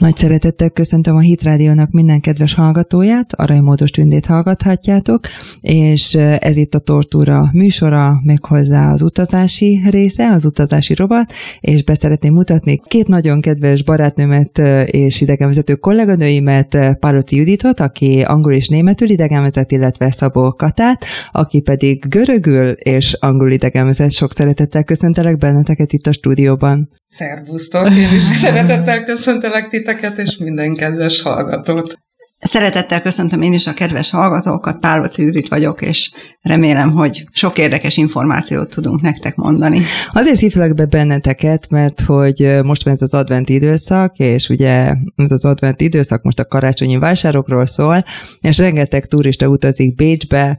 Nagy szeretettel köszöntöm a Hit Rádiónak minden kedves hallgatóját, Arajmódos Tündét hallgathatjátok, és ez itt a Tortúra műsora, méghozzá az utazási része, az utazási rovat, és be szeretném mutatni két nagyon kedves barátnőmet és idegenvezető kolléganőimet, Páloci Juditot, aki angol és németül idegenvezet, illetve Szabó Katát, aki pedig görögül és angol idegenvezet. Sok szeretettel köszöntelek benneteket itt a stúdióban. Szervusztok, én is szeretettel köszöntelek titeket, és minden kedves hallgatót. Szeretettel köszöntöm én is a kedves hallgatókat, Pálvaci Judit vagyok, és remélem, hogy sok érdekes információt tudunk nektek mondani. Azért hívlak be benneteket, mert hogy most van ez az adventi időszak, és ugye ez az adventi időszak most a karácsonyi vásárokról szól, és rengeteg turista utazik Bécsbe.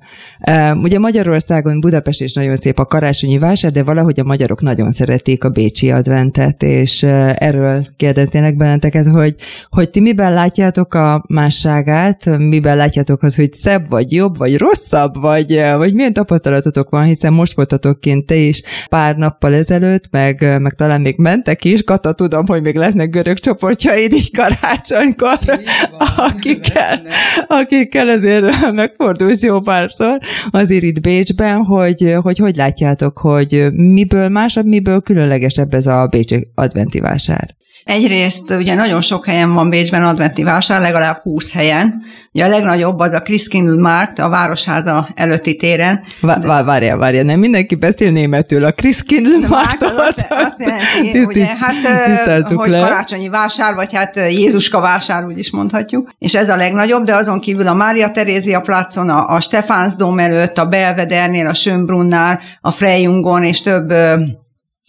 Ugye Magyarországon, Budapest is nagyon szép a karácsonyi vásár, de valahogy a magyarok nagyon szeretik a bécsi adventet, és erről kérdeznének benneteket, hogy, hogy ti miben látjátok a másság valóságát, miben látjátok az, hogy szebb, vagy jobb, vagy rosszabb, vagy, vagy milyen tapasztalatotok van, hiszen most voltatok kint te is pár nappal ezelőtt, meg, meg talán még mentek is, Kata, tudom, hogy még lesznek görög csoportjaid így karácsonykor, van, akikkel, akikkel azért megfordulsz jó párszor. Azért itt Bécsben, hogy, hogy hogy látjátok, hogy miből másabb, miből különlegesebb ez a Bécsi adventi vásár? Egyrészt ugye nagyon sok helyen van Bécsben adventi vásár, legalább 20 helyen. Ugye a legnagyobb az a Christkindlmarkt, a Városháza előtti téren. Várja, várja, nem mindenki beszél németül. A Christkindlmarkt az azt, azt jelenti, ugye, hát, hogy le. karácsonyi vásár, vagy hát Jézuska vásár, úgy is mondhatjuk. És ez a legnagyobb, de azon kívül a Mária Terézia placon, a, a Stefánsdóm előtt, a Belvedernél, a Schönbrunnál, a Freyjungon és több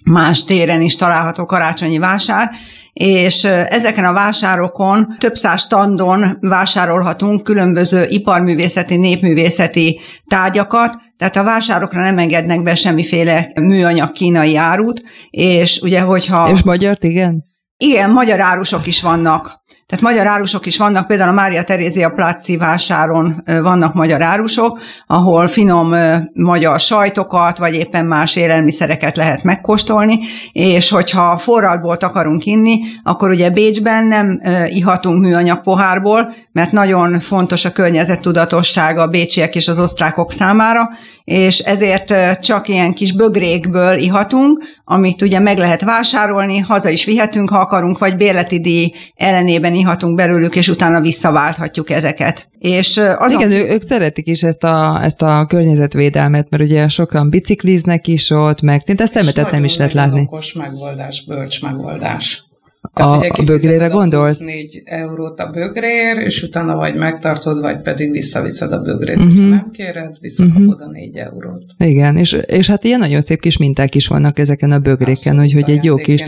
más téren is található karácsonyi vásár, és ezeken a vásárokon több száz standon vásárolhatunk különböző iparművészeti, népművészeti tárgyakat, tehát a vásárokra nem engednek be semmiféle műanyag kínai árut, és ugye, hogyha... És magyar, igen? Igen, magyar árusok is vannak. Tehát magyar árusok is vannak, például a Mária Terézia Pláci vásáron vannak magyar árusok, ahol finom magyar sajtokat, vagy éppen más élelmiszereket lehet megkóstolni, és hogyha forradból akarunk inni, akkor ugye Bécsben nem ihatunk műanyag pohárból, mert nagyon fontos a környezettudatosság a bécsiek és az osztrákok számára, és ezért csak ilyen kis bögrékből ihatunk, amit ugye meg lehet vásárolni, haza is vihetünk, ha akarunk, vagy bérleti díj ellenében ihatunk belőlük, és utána visszaválthatjuk ezeket. És azon... Igen, ők szeretik is ezt a, ezt a környezetvédelmet, mert ugye sokan bicikliznek is ott, meg szinte szemetet nem is lehet látni. okos megoldás, bölcs megoldás. Tehát, a, a bögrére gondolsz? 4 eurót a bögrér, és utána vagy megtartod, vagy pedig visszaviszed a bögrét, uh-huh. hogyha nem kéred, visszakapod uh-huh. a 4 eurót. Igen, és, és hát ilyen nagyon szép kis minták is vannak ezeken a bögréken, úgyhogy egy jó kis...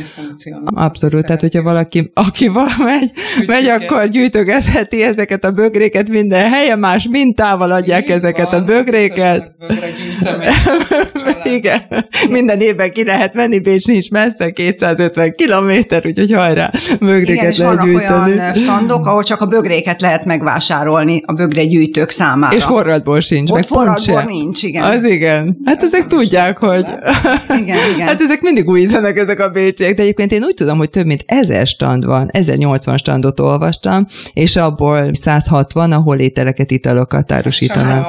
Abszolút, tehát hogyha valaki, aki megy, megy, akkor gyűjtögetheti ezeket a bögréket minden helyen, más mintával adják Így ezeket van, a bögréket. Igen, minden évben ki lehet venni, Bécs nincs messze, 250 kilométer, úgyhogy hajrá, bögréket Igen, és lehet gyűjteni. olyan standok, ahol csak a bögréket lehet megvásárolni a bögre gyűjtők számára. És forradból sincs, Ott meg forradból nincs, igen. Az igen. Hát ezek tudják, hogy... Igen, igen. Hát ezek mindig újítanak ezek a bécsiek, de egyébként én úgy tudom, hogy több mint ezer stand van, 1080 standot olvastam, és abból 160, ahol ételeket, italokat árusítanak.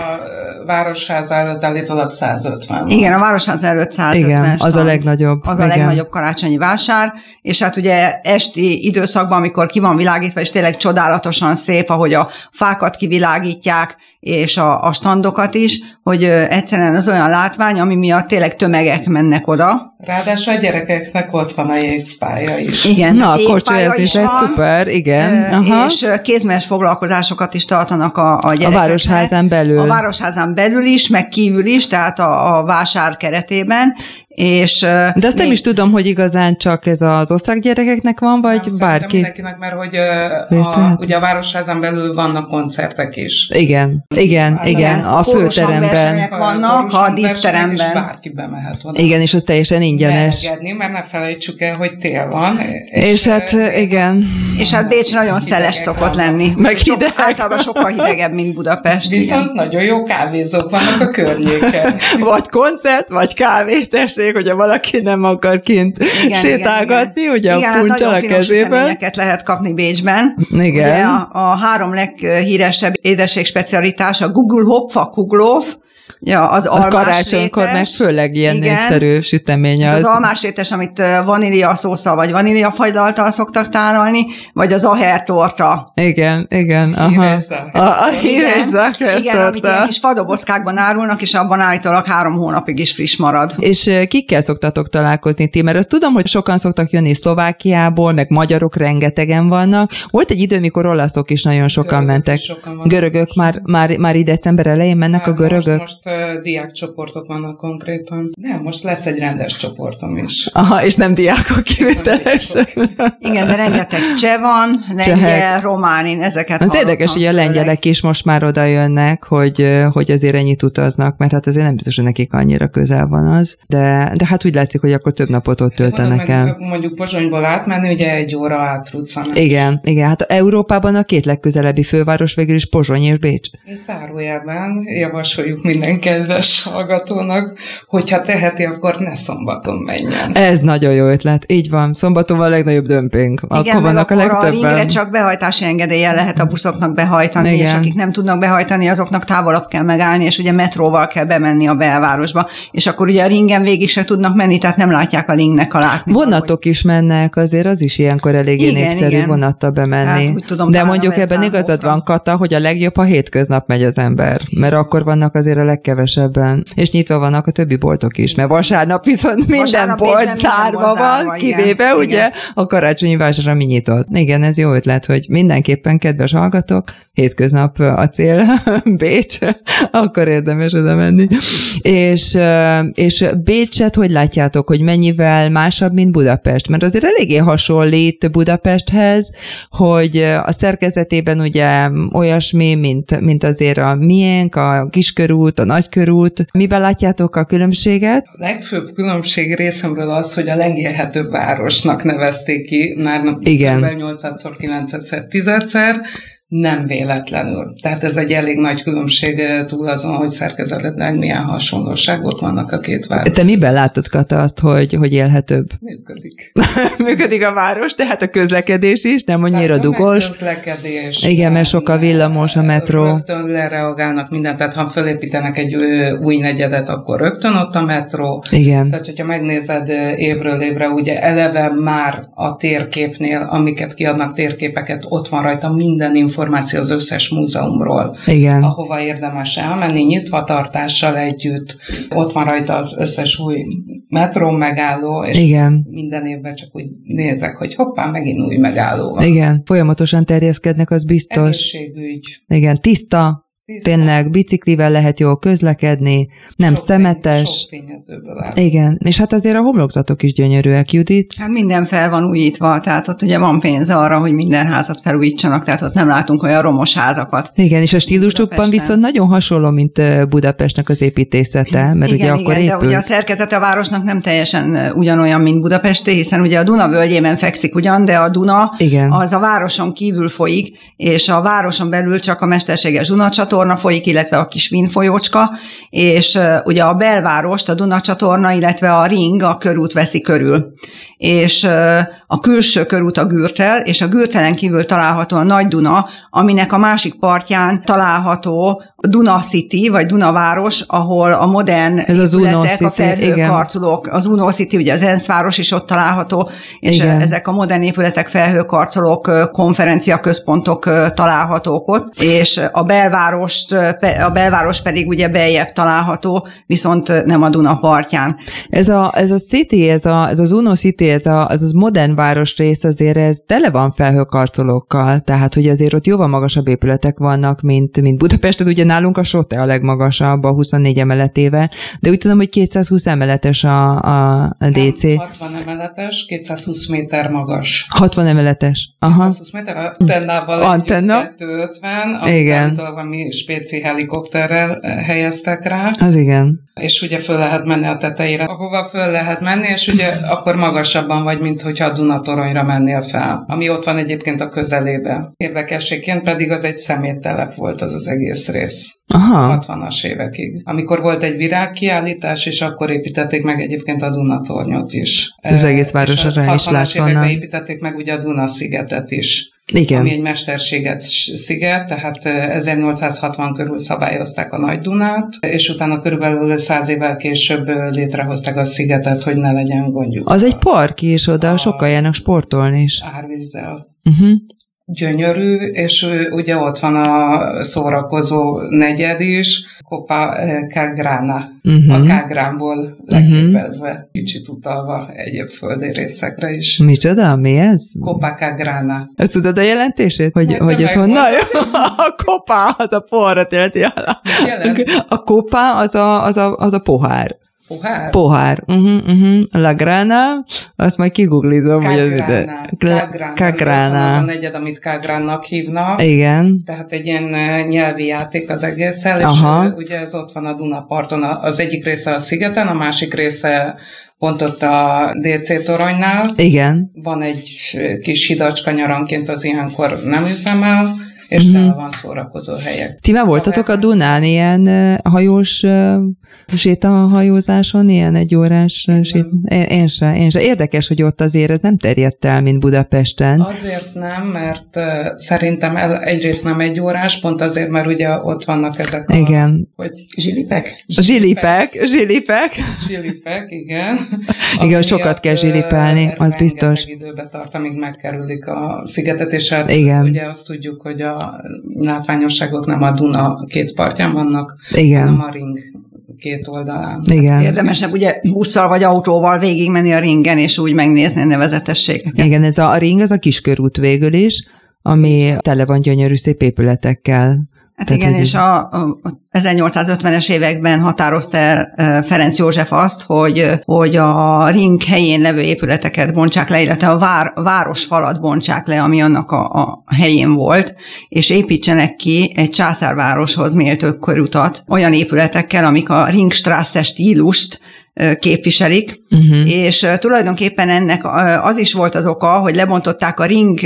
Városháza előtt állítólag 150 van. Igen, a Városháza előtt 150 Igen, az a legnagyobb. Az igen. a legnagyobb karácsonyi vásár, és hát ugye esti időszakban, amikor ki van világítva, és tényleg csodálatosan szép, ahogy a fákat kivilágítják, és a, a standokat is, hogy egyszerűen az olyan látvány, ami miatt tényleg tömegek mennek oda. Ráadásul a gyerekeknek ott van a jégpálya is. Igen, Na, akkor is egy szuper, igen. Aha. És kézműves foglalkozásokat is tartanak a, a gyerekeknek. A városházán belül. A városházán belül is, meg kívül is, tehát a, a vásár keretében, és, De azt még... nem is tudom, hogy igazán csak ez az osztrák gyerekeknek van, vagy nem, bárki? mindenkinek, mert hogy a, ugye a Városházán belül vannak koncertek is. Igen, igen, hát, igen, a főteremben. vannak, a díszteremben. És bárki bemehet oda. Igen, és az teljesen ingyenes. Melegedni, mert ne felejtsük el, hogy tél van. És, és hát igen. És hát Bécs nagyon szeles szokott lenni. Meg hideg. Általában sokkal hidegebb, mint Budapest. Viszont igen. nagyon jó kávézók vannak a környéken. vagy koncert, vagy kávé, tessék tessék, hogyha valaki nem akar kint igen, sétálgatni, igen, ugye igen, a puncsal a kezében. lehet kapni Bécsben. Igen. Ugye a, a három leghíresebb édesség specialitás a Google Hopfa Kuglóf, Ja, az, az karácsonykor meg főleg ilyen igen. népszerű sütemény az. Az almásrétes, amit vanília szószal vagy vanília fagylaltal szoktak tálalni, vagy az aher torta. Igen, igen. Aha. A, a híres Igen, igen amit ilyen kis fadobozkákban árulnak, és abban állítólag három hónapig is friss marad. És kikkel szoktatok találkozni ti? Mert azt tudom, hogy sokan szoktak jönni Szlovákiából, meg magyarok rengetegen vannak. Volt egy idő, mikor olaszok is nagyon sokan görögök mentek. Sokan görögök már, már, már így december elején mennek hát a görögök? Most, most diákcsoportok vannak konkrétan. Nem, most lesz egy rendes csoportom is. Aha, és nem diákok kivételesen. Igen, de rengeteg cseh van, lengyel, román, ezeket Az érdekes, hogy a lengyelek is most már oda jönnek, hogy, hogy azért ennyit utaznak, mert hát azért nem biztos, hogy nekik annyira közel van az, de, de hát úgy látszik, hogy akkor több napot ott töltenek el. Mondjuk Pozsonyból átmenni, ugye egy óra átruccanak. Igen, igen, hát Európában a két legközelebbi főváros végül is Pozsony és Bécs. És zárójelben javasoljuk minden kedves hallgatónak, hogyha teheti, akkor ne szombaton menjen. Ez nagyon jó ötlet. Így van. Szombaton van a legnagyobb dömping. Igen, akkor vannak a legtöbben. A csak behajtási engedélye lehet a buszoknak behajtani, Igen. és akik nem tudnak behajtani, azoknak távolabb kell megállni, és ugye metróval kell bemenni a belvárosba. És akkor ugye a ringen végig se tudnak menni, tehát nem látják a linknek a látni. Vonatok is mennek, azért az is ilyenkor eléggé igen, népszerű igen. vonattal bemenni. Hát, tudom, De mondjuk ebben igazad van, Kata, hogy a legjobb, ha hétköznap megy az ember, mert akkor vannak azért a legkevesebben. És nyitva vannak a többi boltok is, mert vasárnap viszont minden vasárnap bolt zárva van, kivéve igen, ugye igen. a karácsonyi vásár, ami nyitott. Igen, ez jó ötlet, hogy mindenképpen, kedves hallgatók, hétköznap a cél, Bécs, akkor érdemes oda menni. És, és Bécset hogy látjátok, hogy mennyivel másabb, mint Budapest? Mert azért eléggé hasonlít Budapesthez, hogy a szerkezetében ugye olyasmi, mint, mint azért a miénk, a kiskörút, a nagykörút. Miben látjátok a különbséget? A legfőbb különbség részemről az, hogy a legélhetőbb városnak nevezték ki, már Igen. 8-szor, 9-szer, 10-szer, nem véletlenül. Tehát ez egy elég nagy különbség eh, túl azon, hogy szerkezetileg milyen hasonlóságok vannak a két város. Te miben látod, Kata, azt, hogy, hogy élhetőbb? Működik. Működik a város, tehát a közlekedés is, nem annyira tehát dugos. közlekedés. Igen, mert sok a villamos, a metró. Rögtön lereagálnak mindent, tehát ha fölépítenek egy új negyedet, akkor rögtön ott a metró. Igen. Tehát, hogyha megnézed évről évre, ugye eleve már a térképnél, amiket kiadnak térképeket, ott van rajta minden információ, információ az összes múzeumról, Igen. ahova érdemes elmenni, nyitva tartással együtt. Ott van rajta az összes új metró megálló, és Igen. minden évben csak úgy nézek, hogy hoppá, megint új megálló van. Igen, folyamatosan terjeszkednek, az biztos. Egészségügy. Igen, tiszta, Tényleg biciklivel lehet jól közlekedni, nem sok szemetes. Sok Igen, és hát azért a homlokzatok is gyönyörűek, Judit. Hát minden fel van újítva, tehát ott ugye van pénz arra, hogy minden házat felújítsanak, tehát ott nem látunk olyan romos házakat. Igen, és a stílusukban viszont nagyon hasonló, mint Budapestnek az építészete, mert igen, ugye igen, akkor épült. de ugye a szerkezete a városnak nem teljesen ugyanolyan, mint Budapesté, hiszen ugye a Duna völgyében fekszik ugyan, de a Duna igen. az a városon kívül folyik, és a városon belül csak a mesterséges Dunacsatorna csatorna folyik, illetve a kis Vin folyócska, és ugye a belvárost, a Duna csatorna, illetve a ring, a körút veszi körül. És a külső körút a Gürtel, és a Gürtelen kívül található a Nagy Duna, aminek a másik partján található Duna City, vagy Dunaváros, ahol a modern Ez az Uno City, a felhőkarcolók, az Uno City, ugye az ENSZ város is ott található, és igen. ezek a modern épületek, felhőkarcolók, konferenciaközpontok találhatók ott, és a belvárost, a belváros pedig ugye beljebb található, viszont nem a Duna partján. Ez a, ez a City, ez, a, ez az Uno City, ez, a, ez az modern város rész azért ez tele van felhőkarcolókkal, tehát hogy azért ott jóval magasabb épületek vannak, mint, mint Budapesten, ugye nálunk a Sote a legmagasabb, a 24 emeletével, de úgy tudom, hogy 220 emeletes a, a, DC. Nem, 60 emeletes, 220 méter magas. 60 emeletes. Aha. 220 méter, antennával Antenna. 250, igen. valami spéci helikopterrel eh, helyeztek rá. Az igen. És ugye föl lehet menni a tetejére, ahova föl lehet menni, és ugye akkor magasabb magasabban vagy, mint hogyha a Dunatoronyra mennél fel, ami ott van egyébként a közelébe. Érdekességként pedig az egy szeméttelep volt az az egész rész. Aha. 60-as évekig. Amikor volt egy virágkiállítás, és akkor építették meg egyébként a Dunatornyot is. Az egész városra is látszóna. építették meg ugye a Duna-szigetet is. Igen. ami egy mesterséget sziget, tehát 1860 körül szabályozták a Nagy Dunát, és utána körülbelül száz évvel később létrehozták a szigetet, hogy ne legyen gondjuk. Az egy park is, oda a, sokkal járnak sportolni is. Árvízzel. Uh-huh gyönyörű, és ugye ott van a szórakozó negyed is, Copa Cagrana, uh-huh. a Kágránból leképezve, uh-huh. kicsit utalva egyéb földi részekre is. Micsoda? Mi ez? Copa Cagrana. Ezt tudod a jelentését? Hogy, hát, hogy ez honnan? a kopa az a porrat jelenti. A kopa az a, az a, az a pohár. Pohár? Pohár. Uh-huh, uh-huh. La grana, azt majd kiguglizom, hogy ez ide. Kagrana. Az a negyed, amit Kagránnak hívnak. Igen. Tehát egy ilyen nyelvi játék az egészen, és Aha. ugye ez ott van a Dunaparton, az egyik része a szigeten, a másik része pont ott a DC toronynál. Igen. Van egy kis hidacska nyaranként, az ilyenkor nem üzemel, és mm-hmm. van szórakozó helyek. Ti már voltatok a Dunán ilyen hajós sétahajózáson, ilyen egy órás sét... Én se, én se. Érdekes, hogy ott azért ez nem terjedt el, mint Budapesten. Azért nem, mert uh, szerintem el, egyrészt nem egy órás, pont azért, mert ugye ott vannak ezek a... Igen. Hogy zsilipek? Zsilipek, zsilipek. Zsilipek, igen. igen, sokat kell zsilipelni, az biztos. időbe tart, amíg megkerülik a szigetet, és hát igen. ugye azt tudjuk, hogy a látványosságok nem a Duna két partján vannak, Igen. hanem a ring két oldalán. Igen. Érdemesebb ugye busszal vagy autóval végigmenni a ringen, és úgy megnézni a nevezetességeket. Igen, ez a, a ring az a kiskörút végül is, ami tele van gyönyörű szép épületekkel. Hát Tehát, igen, és a, a 1850-es években határozta el Ferenc József azt, hogy, hogy a ring helyén levő épületeket bontsák le, illetve a vár, városfalat bontsák le, ami annak a, a helyén volt, és építsenek ki egy császárvároshoz méltó körutat olyan épületekkel, amik a Ringstrasse stílust képviselik, uh-huh. és tulajdonképpen ennek az is volt az oka, hogy lebontották a ring,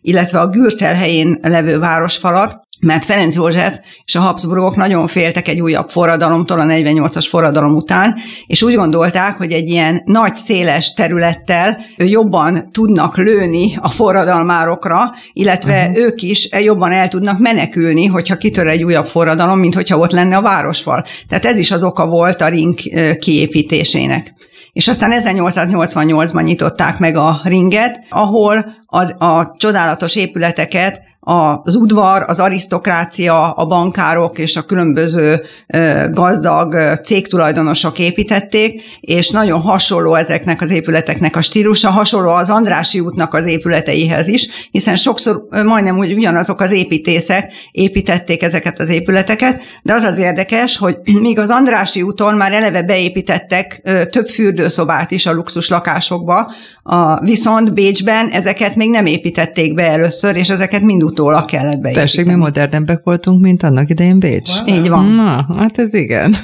illetve a Gürtel helyén levő városfalat, mert Ferenc József és a Habsburgok nagyon féltek egy újabb forradalomtól, a 48-as forradalom után, és úgy gondolták, hogy egy ilyen nagy, széles területtel jobban tudnak lőni a forradalmárokra, illetve uh-huh. ők is jobban el tudnak menekülni, hogyha kitör egy újabb forradalom, mint hogyha ott lenne a városfal. Tehát ez is az oka volt a ring kiépítésének. És aztán 1888-ban nyitották meg a ringet, ahol az, a csodálatos épületeket az udvar, az arisztokrácia, a bankárok és a különböző gazdag cégtulajdonosok építették, és nagyon hasonló ezeknek az épületeknek a stílusa, hasonló az Andrási útnak az épületeihez is, hiszen sokszor majdnem úgy ugyanazok az építészek építették ezeket az épületeket, de az az érdekes, hogy míg az Andrási úton már eleve beépítettek több fürdőszobát is a luxus lakásokba, viszont Bécsben ezeket még nem építették be először, és ezeket mind utólag kellett beépíteni. Tessék, mi modernebbek voltunk, mint annak idején Bécs. Wow. Így van. Na, hát ez igen.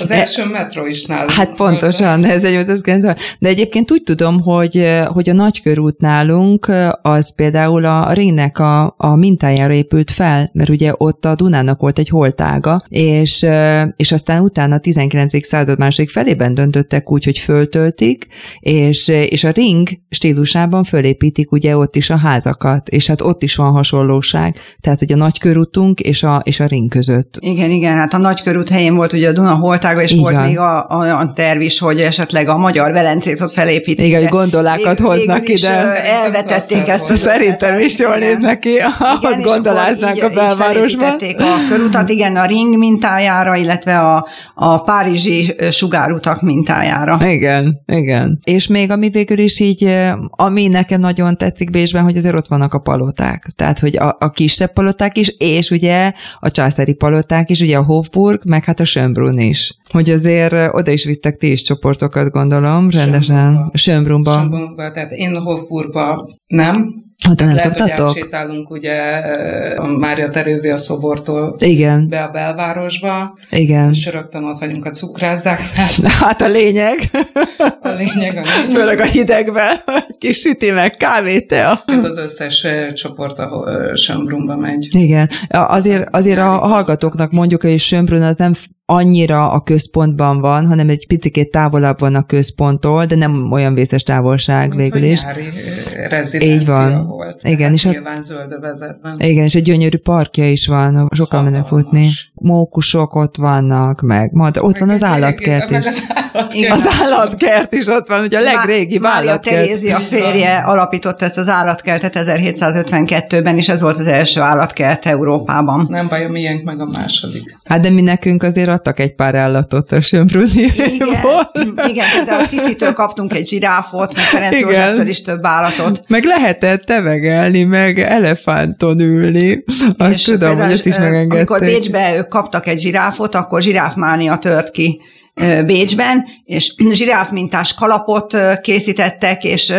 Az első metro is nálunk. Hát pontosan, ez egy az De egyébként úgy tudom, hogy, hogy a nagykörút nálunk az például a ringnek a, a mintájára épült fel, mert ugye ott a Dunának volt egy holtága, és, és aztán utána a 19. század második felében döntöttek úgy, hogy föltöltik, és, és a ring stílusában fölépítik ugye ott is a házakat, és hát ott is van hasonlóság, tehát ugye a nagykörútunk és a, és a ring között. Igen, igen, hát a nagykörút helyén volt ugye a Duna holtága, és Igen. volt még a, a, a terv is, hogy esetleg a magyar Velencét ott felépítik. Igen, hogy gondolákat Vég, hoznak ide. Elvetették ezt a Szerintem is jól néz neki, ahogy gondoláznak a belvárosban. Így a körutat, igen, a ring mintájára, illetve a, a párizsi sugárutak mintájára. Igen, igen. És még ami végül is így, ami nekem nagyon tetszik Bécsben, hogy azért ott vannak a paloták. Tehát, hogy a, a kisebb paloták is, és ugye a császári paloták is, ugye a Hofburg, meg hát a Schönbrunn is. Hogy azért oda is visztek ti is csoportokat, gondolom, rendesen. Schönbrunba. Schönbrunba, tehát én Hofburgba nem, Hát nem lehet, szoktatok? Hogy sétálunk ugye a Mária Terézia szobortól Igen. be a belvárosba. Igen. És rögtön ott vagyunk a cukrászdáknál. Hát a lényeg. A lényeg, a lényeg. Főleg a hidegben, egy kis süti meg kávé, tea. Hát az összes csoport, ahol Sömbrumba megy. Igen. Azért, azért a hallgatóknak mondjuk, hogy Sömbrun az nem annyira a központban van, hanem egy picit távolabb van a központtól, de nem olyan vészes távolság Mint végül is. Így van. Volt, igen, és nyilván zöldövezetben. Igen, és egy gyönyörű parkja is van, sokan mennek futni. Mókusok ott vannak, meg, meg ott van az állatkert is. Az állatkert. az állatkert is ott van, ugye a legrégi állatkert. Terézia férje alapított ezt az állatkertet 1752-ben, és ez volt az első állatkert Európában. Nem baj, a miénk meg a második. Hát de mi nekünk azért adtak egy pár állatot a sömbrúni. Igen, igen, de a Sziszitől kaptunk egy zsiráfot, meg Ferenc Józseftől is több állatot. Meg lehetett tevegelni, meg elefánton ülni. Azt és tudom, hogy ezt is megengedték. Amikor Bécsbe ők kaptak egy zsiráfot, akkor zsiráfmánia tört ki Bécsben, és zsiráfmintás kalapot készítettek, és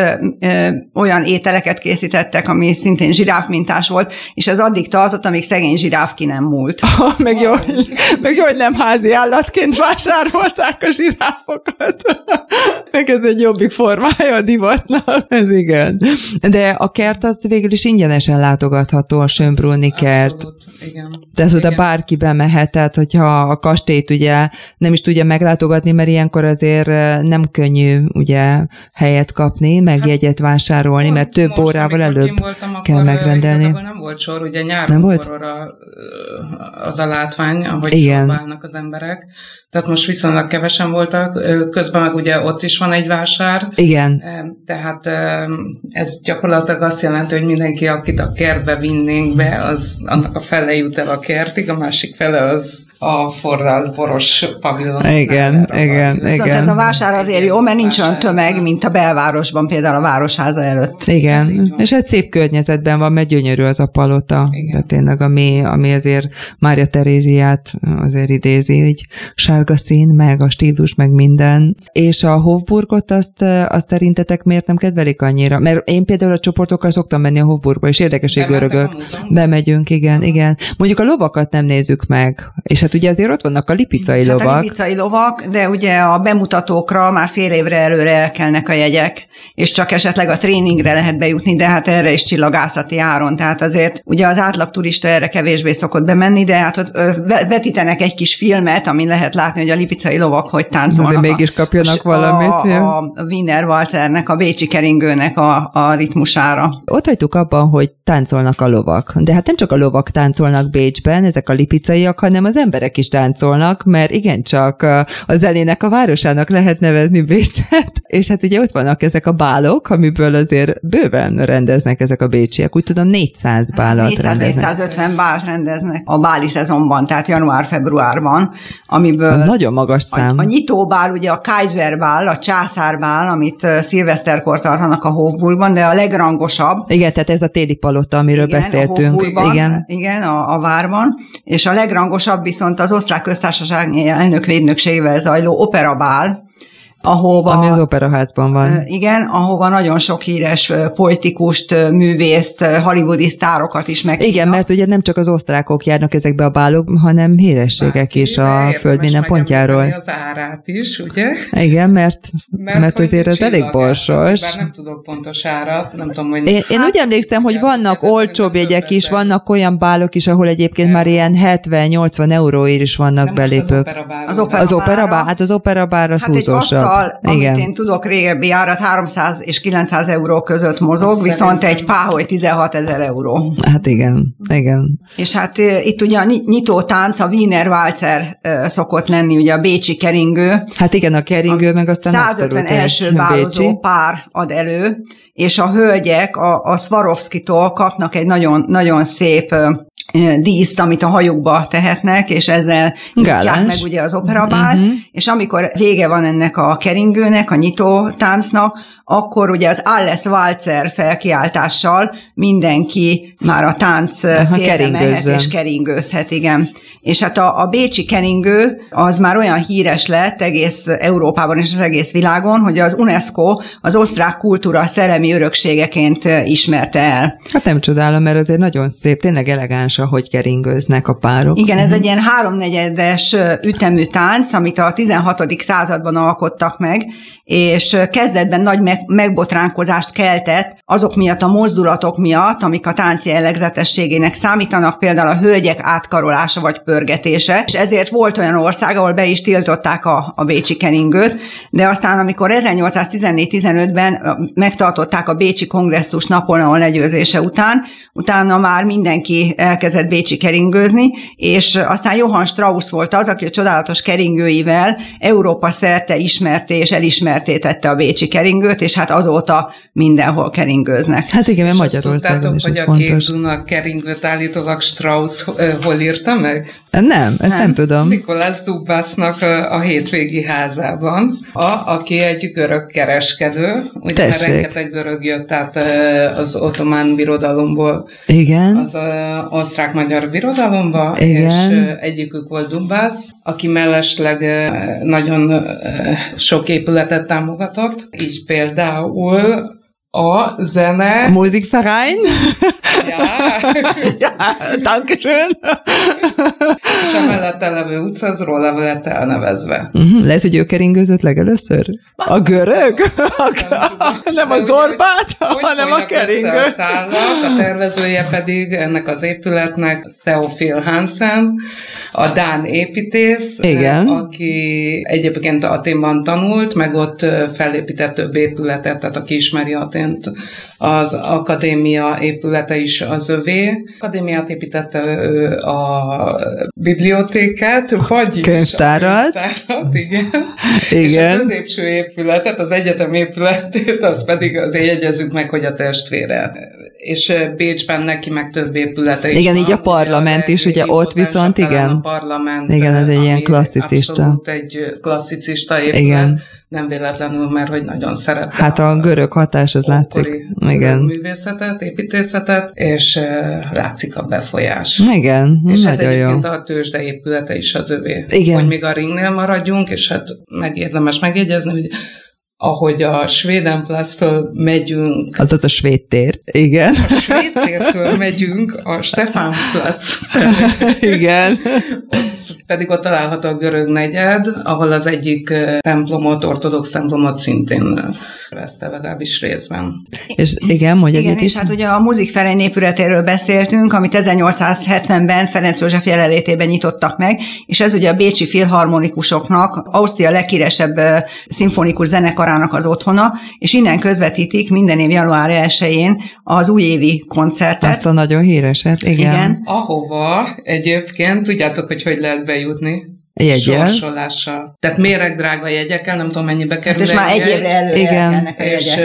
olyan ételeket készítettek, ami szintén zsiráfmintás volt, és ez addig tartott, amíg szegény zsiráf ki nem múlt. Oh, meg, jó, meg jó, hogy nem házi állatként vásárolták a zsiráfokat. meg ez egy jobbik formája a divatnak. Ez igen. De a kert az végül is ingyenesen látogatható, a Sönbrunni kert. Abszolút, igen. De oda bárki bemehet, tehát hogyha a kastélyt ugye nem is tudja meg meglátogatni, mert ilyenkor azért nem könnyű ugye helyet kapni, meg hát, jegyet vásárolni, mert több most, órával előbb voltam, kell megrendelni. nem volt sor, ugye nyáron nem volt? az a látvány, ahogy Igen. az emberek. Tehát most viszonylag kevesen voltak, közben meg ugye ott is van egy vásár. Igen. Tehát ez gyakorlatilag azt jelenti, hogy mindenki, akit a kertbe vinnénk be, az annak a fele jut el a kertig, a másik fele az a forral boros pavilon. Igen, igen, Viszont igen. ez a vásár azért jó, mert nincs olyan tömeg, mint a belvárosban, például a Városháza előtt. Igen, és egy szép környezetben van, mert gyönyörű az a palota. Igen. De tényleg, ami, ami azért Mária Teréziát azért idézi, így sárga szín, meg a stílus, meg minden. És a Hofburgot azt, azt szerintetek miért nem kedvelik annyira? Mert én például a csoportokkal szoktam menni a Hofburgba, és érdekesség görögök. Bemegyünk, igen, igen. Mondjuk a lovakat nem nézzük meg, és hát ugye azért ott vannak a lipicai hát lovak. A lipicai lovak, de ugye a bemutatókra már fél évre előre elkelnek a jegyek, és csak esetleg a tréningre lehet bejutni, de hát erre is csillagászati áron. Tehát azért ugye az átlag turista erre kevésbé szokott bemenni, de hát ott vetítenek egy kis filmet, amin lehet látni, hogy a lipicai lovak hogy táncolnak. Azért mégis kapjanak a, valamit. A, a Wiener Walzernek, a Bécsi keringőnek a, a ritmusára. Ott hagytuk abban, hogy táncolnak a lovak. De hát nem csak a lovak táncolnak Bécsben, ezek a lipicaiak, hanem az emberek is táncolnak, mert igencsak a zenének a városának lehet nevezni Bécset. És hát ugye ott vannak ezek a bálok, amiből azért bőven rendeznek ezek a bécsiek. Úgy tudom, 400 bálat 400-450 bált rendeznek a báli szezonban, tehát január-februárban, amiből... Az nagyon magas szám. A, a nyitóbál, ugye a Kaiserbál, a császárbál, amit szilveszterkor tartanak a Hofburgban, de a legrangosabb. Igen, tehát ez a téli palota, amiről igen, beszéltünk. A igen, igen a, a várban. És a legrangosabb viszont az osztrák köztársaság elnök védnökségével zajló operabál, ahova... Ami az operaházban van. Igen, ahova nagyon sok híres politikust, művészt, hollywoodi sztárokat is meg. Igen, mert ugye nem csak az osztrákok járnak ezekbe a bálok, hanem hírességek Bárki, is a föld minden pontjáról. az árát is, ugye? Igen, mert, mert, mert azért ez elég borsos. Bár nem tudok pontos árat, nem tudom, hogy... Én, én úgy emlékszem, hogy vannak olcsóbb jegyek is, vannak olyan bálok is, ahol egyébként már ilyen 70-80 euróért is vannak belépők. Az opera Az opera bár, hát az opera bár az hát húzósabb asztal, Igen. amit én tudok régebbi árat, 300 és 900 euró között mozog, Azt viszont szerintem. egy páholy 16 ezer euró. Hát igen, igen. És hát itt ugye a nyitó tánc, a Wiener Walzer szokott lenni, ugye a bécsi keringő. Hát igen, a keringő, a meg aztán 150 első bálozó pár ad elő, és a hölgyek a, a Swarovski-tól kapnak egy nagyon, nagyon szép díszt, amit a hajókba tehetnek, és ezzel nyitják meg ugye az operabál, uh-huh. és amikor vége van ennek a keringőnek, a nyitó táncnak, akkor ugye az Alles Walzer felkiáltással mindenki már a tánc térre mehet és keringőzhet, igen. És hát a, a bécsi keringő az már olyan híres lett egész Európában és az egész világon, hogy az UNESCO az osztrák kultúra szellemi örökségeként ismerte el. Hát nem csodálom, mert azért nagyon szép, tényleg elegáns, ahogy keringőznek a párok. Igen, ez uh-huh. egy ilyen háromnegyedes ütemű tánc, amit a 16. században alkottak meg, és kezdetben nagy megbotránkozást keltett azok miatt a mozdulatok miatt, amik a tánc jellegzetességének számítanak, például a hölgyek átkarolása vagy pörgetése, és ezért volt olyan ország, ahol be is tiltották a, a bécsi keringőt, de aztán amikor 1814-15-ben megtartották a bécsi kongresszus Napóleon legyőzése után, utána már mindenki elkezdett bécsi keringőzni, és aztán Johann Strauss volt az, aki a csodálatos keringőivel Európa szerte ismerté és elismerté tette a bécsi keringőt, és hát azóta mindenhol keringőznek. Hát igen, mert Magyarországon is hogy a Kék Duna keringőt állítólag Strauss hol írta meg? Nem, ezt nem, nem tudom. Nikolás Dubásznak a hétvégi házában, a, aki egy görög kereskedő, ugye Tessék. rengeteg görög jött át az ottomán birodalomból. Igen. Az osztrák-magyar birodalomba, Igen. és egyikük volt Dubász, aki mellesleg nagyon sok épületet támogatott, így például a zene. Musikverein. Ja. ja, danke schön. És a mellette levő utca az róla lett elnevezve. Uh-huh. Lehet, hogy ő keringőzött legelőször? Azt a görög? Nem, nem a zorbát, hanem a keringőt. A, a tervezője pedig ennek az épületnek Theophil Hansen, a Dán építész, Igen. aki egyébként Aténban tanult, meg ott felépített több épületet, tehát aki ismeri Atént, az akadémia épülete is az övé. Akadémiát építette ő a bibliotékát, könyvtárat. A könyvtárat, igen. igen. És a középső épületet, az egyetem épületét, az pedig azért jegyezzük meg, hogy a testvére. És Bécsben neki meg több épülete is Igen, van, így a parlament is, ugye ott viszont igen. A parlament, igen, ez egy ilyen klasszicista. egy klasszicista épület. Igen nem véletlenül, mert hogy nagyon szerette. Hát a, görög hatás az látszik. Igen. Művészetet, építészetet, és uh, látszik a befolyás. Igen, és hát egyébként jó. a tőzsde épülete is az övé. Igen. Hogy még a ringnél maradjunk, és hát megérdemes megjegyezni, hogy ahogy a Svédenplasztól megyünk. Az az a svéd tér, igen. A svéd tértől megyünk a Stefánplatz Igen. Ott pedig ott található a görög negyed, ahol az egyik templomot, ortodox templomot szintén veszte legalábbis részben. És igen, mondja Igen, és is. hát ugye a Muzik Ferenc épületéről beszéltünk, amit 1870-ben Ferenc József jelenlétében nyitottak meg, és ez ugye a bécsi filharmonikusoknak, Ausztria leghíresebb szimfonikus zenekarának az otthona, és innen közvetítik minden év január 1-én az újévi koncertet. Azt a nagyon híreset, igen. igen. Ahova egyébként, tudjátok, hogy hogy lehet bejutni? Jegyel. sorsolással. Tehát drága jegyekkel, nem tudom mennyibe kerül. Hát és már egy évre előre Igen. elkelnek a jegyek. És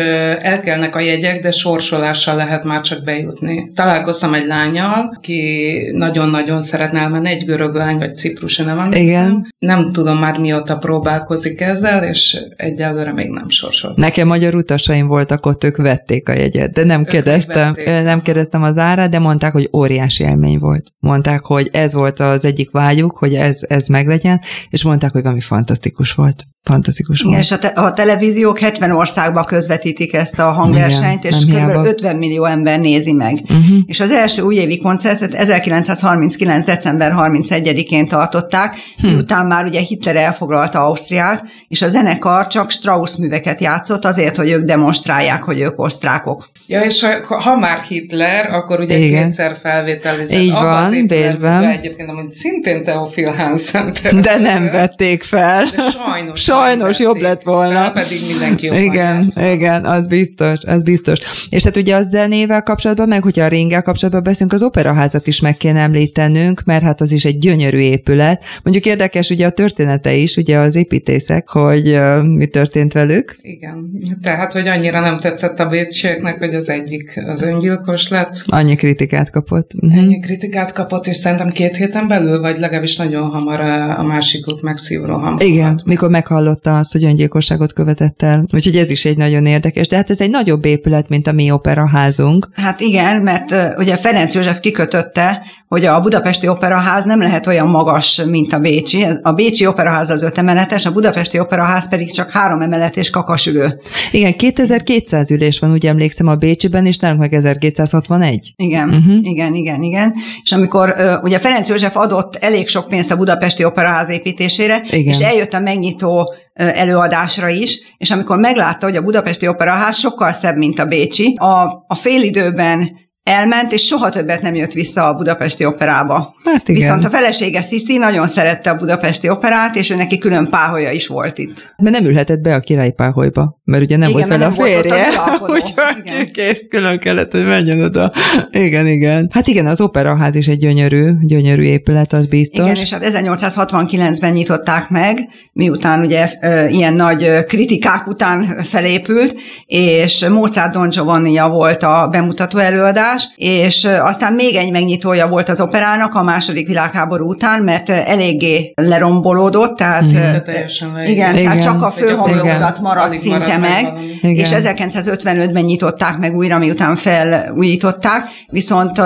elkelnek a jegyek, de sorsolással lehet már csak bejutni. Találkoztam egy lányal, aki nagyon-nagyon szeretne elmenni, egy görög lány, vagy ciprusi, nem emlékszem. Igen. Nem tudom már mióta próbálkozik ezzel, és egyelőre még nem sorsolt. Nekem magyar utasaim voltak, ott ők vették a jegyet, de nem ők kérdeztem, nem kérdeztem az árát, de mondták, hogy óriási élmény volt. Mondták, hogy ez volt az egyik vágyuk, hogy ez, ez meglegyen, legyen, és mondták, hogy valami fantasztikus volt. Fantasztikus Igen, volt. és a, te- a televíziók 70 országban közvetítik ezt a hangversenyt, Igen, és kb. 50 millió ember nézi meg. Uh-huh. És az első újévi koncertet 1939. december 31-én tartották, hm. miután már ugye Hitler elfoglalta Ausztriát, és a zenekar csak Strauss műveket játszott azért, hogy ők demonstrálják, hogy ők osztrákok. Ja, és ha, ha már Hitler, akkor ugye Igen. kétszer felvételizett. Így van, Bécsben. Egyébként, amit szintén Theophil Hansen De nem vették fel. De sajnos Sajnos jobb lett volna. Fel pedig mindenki jobb Igen, igen, az biztos, az biztos. És hát ugye a zenével kapcsolatban, meg hogyha a ringgel kapcsolatban beszélünk, az operaházat is meg kéne említenünk, mert hát az is egy gyönyörű épület. Mondjuk érdekes ugye a története is, ugye az építészek, hogy uh, mi történt velük. Igen, tehát, hogy annyira nem tetszett a bécsieknek, hogy az egyik az öngyilkos lett. Annyi kritikát kapott. Uh-huh. Ennyi kritikát kapott, és szerintem két héten belül, vagy legalábbis nagyon hamar a megszívó hamar. Igen, mikor meghallotta azt, hogy öngyilkosságot követett el. Úgyhogy ez is egy nagyon érdekes. De hát ez egy nagyobb épület, mint a mi operaházunk. Hát igen, mert ugye Ferenc József kikötötte, hogy a budapesti operaház nem lehet olyan magas, mint a Bécsi. A Bécsi operaház az öt emeletes, a budapesti operaház pedig csak három emelet és kakasülő. Igen, 2200 ülés van, úgy emlékszem a Bécsiben, és nálunk meg 1261. Igen, uh-huh. igen, igen, igen. És amikor ugye Ferenc József adott elég sok pénzt a budapesti operaház építésére, igen. és eljött a megnyitó előadásra is, és amikor meglátta, hogy a budapesti operaház sokkal szebb, mint a bécsi, a, a félidőben elment, és soha többet nem jött vissza a budapesti operába. Hát igen. Viszont a felesége Sziszi nagyon szerette a budapesti operát, és ő neki külön páholya is volt itt. De nem ülhetett be a király páholyba, mert ugye nem igen, volt vele a férje, úgyhogy kész, külön kellett, hogy menjen oda. Igen, igen. Hát igen, az operaház is egy gyönyörű, gyönyörű épület, az biztos. Igen, és hát 1869-ben nyitották meg, miután ugye ilyen nagy kritikák után felépült, és Mozart Don giovanni volt a bemutató előadás, kiállítás, és aztán még egy megnyitója volt az operának a második világháború után, mert eléggé lerombolódott, tehát igen, teljesen igen, igen, tehát csak a főhomlokzat maradt szinte meg, meg és 1955-ben nyitották meg újra, miután felújították, viszont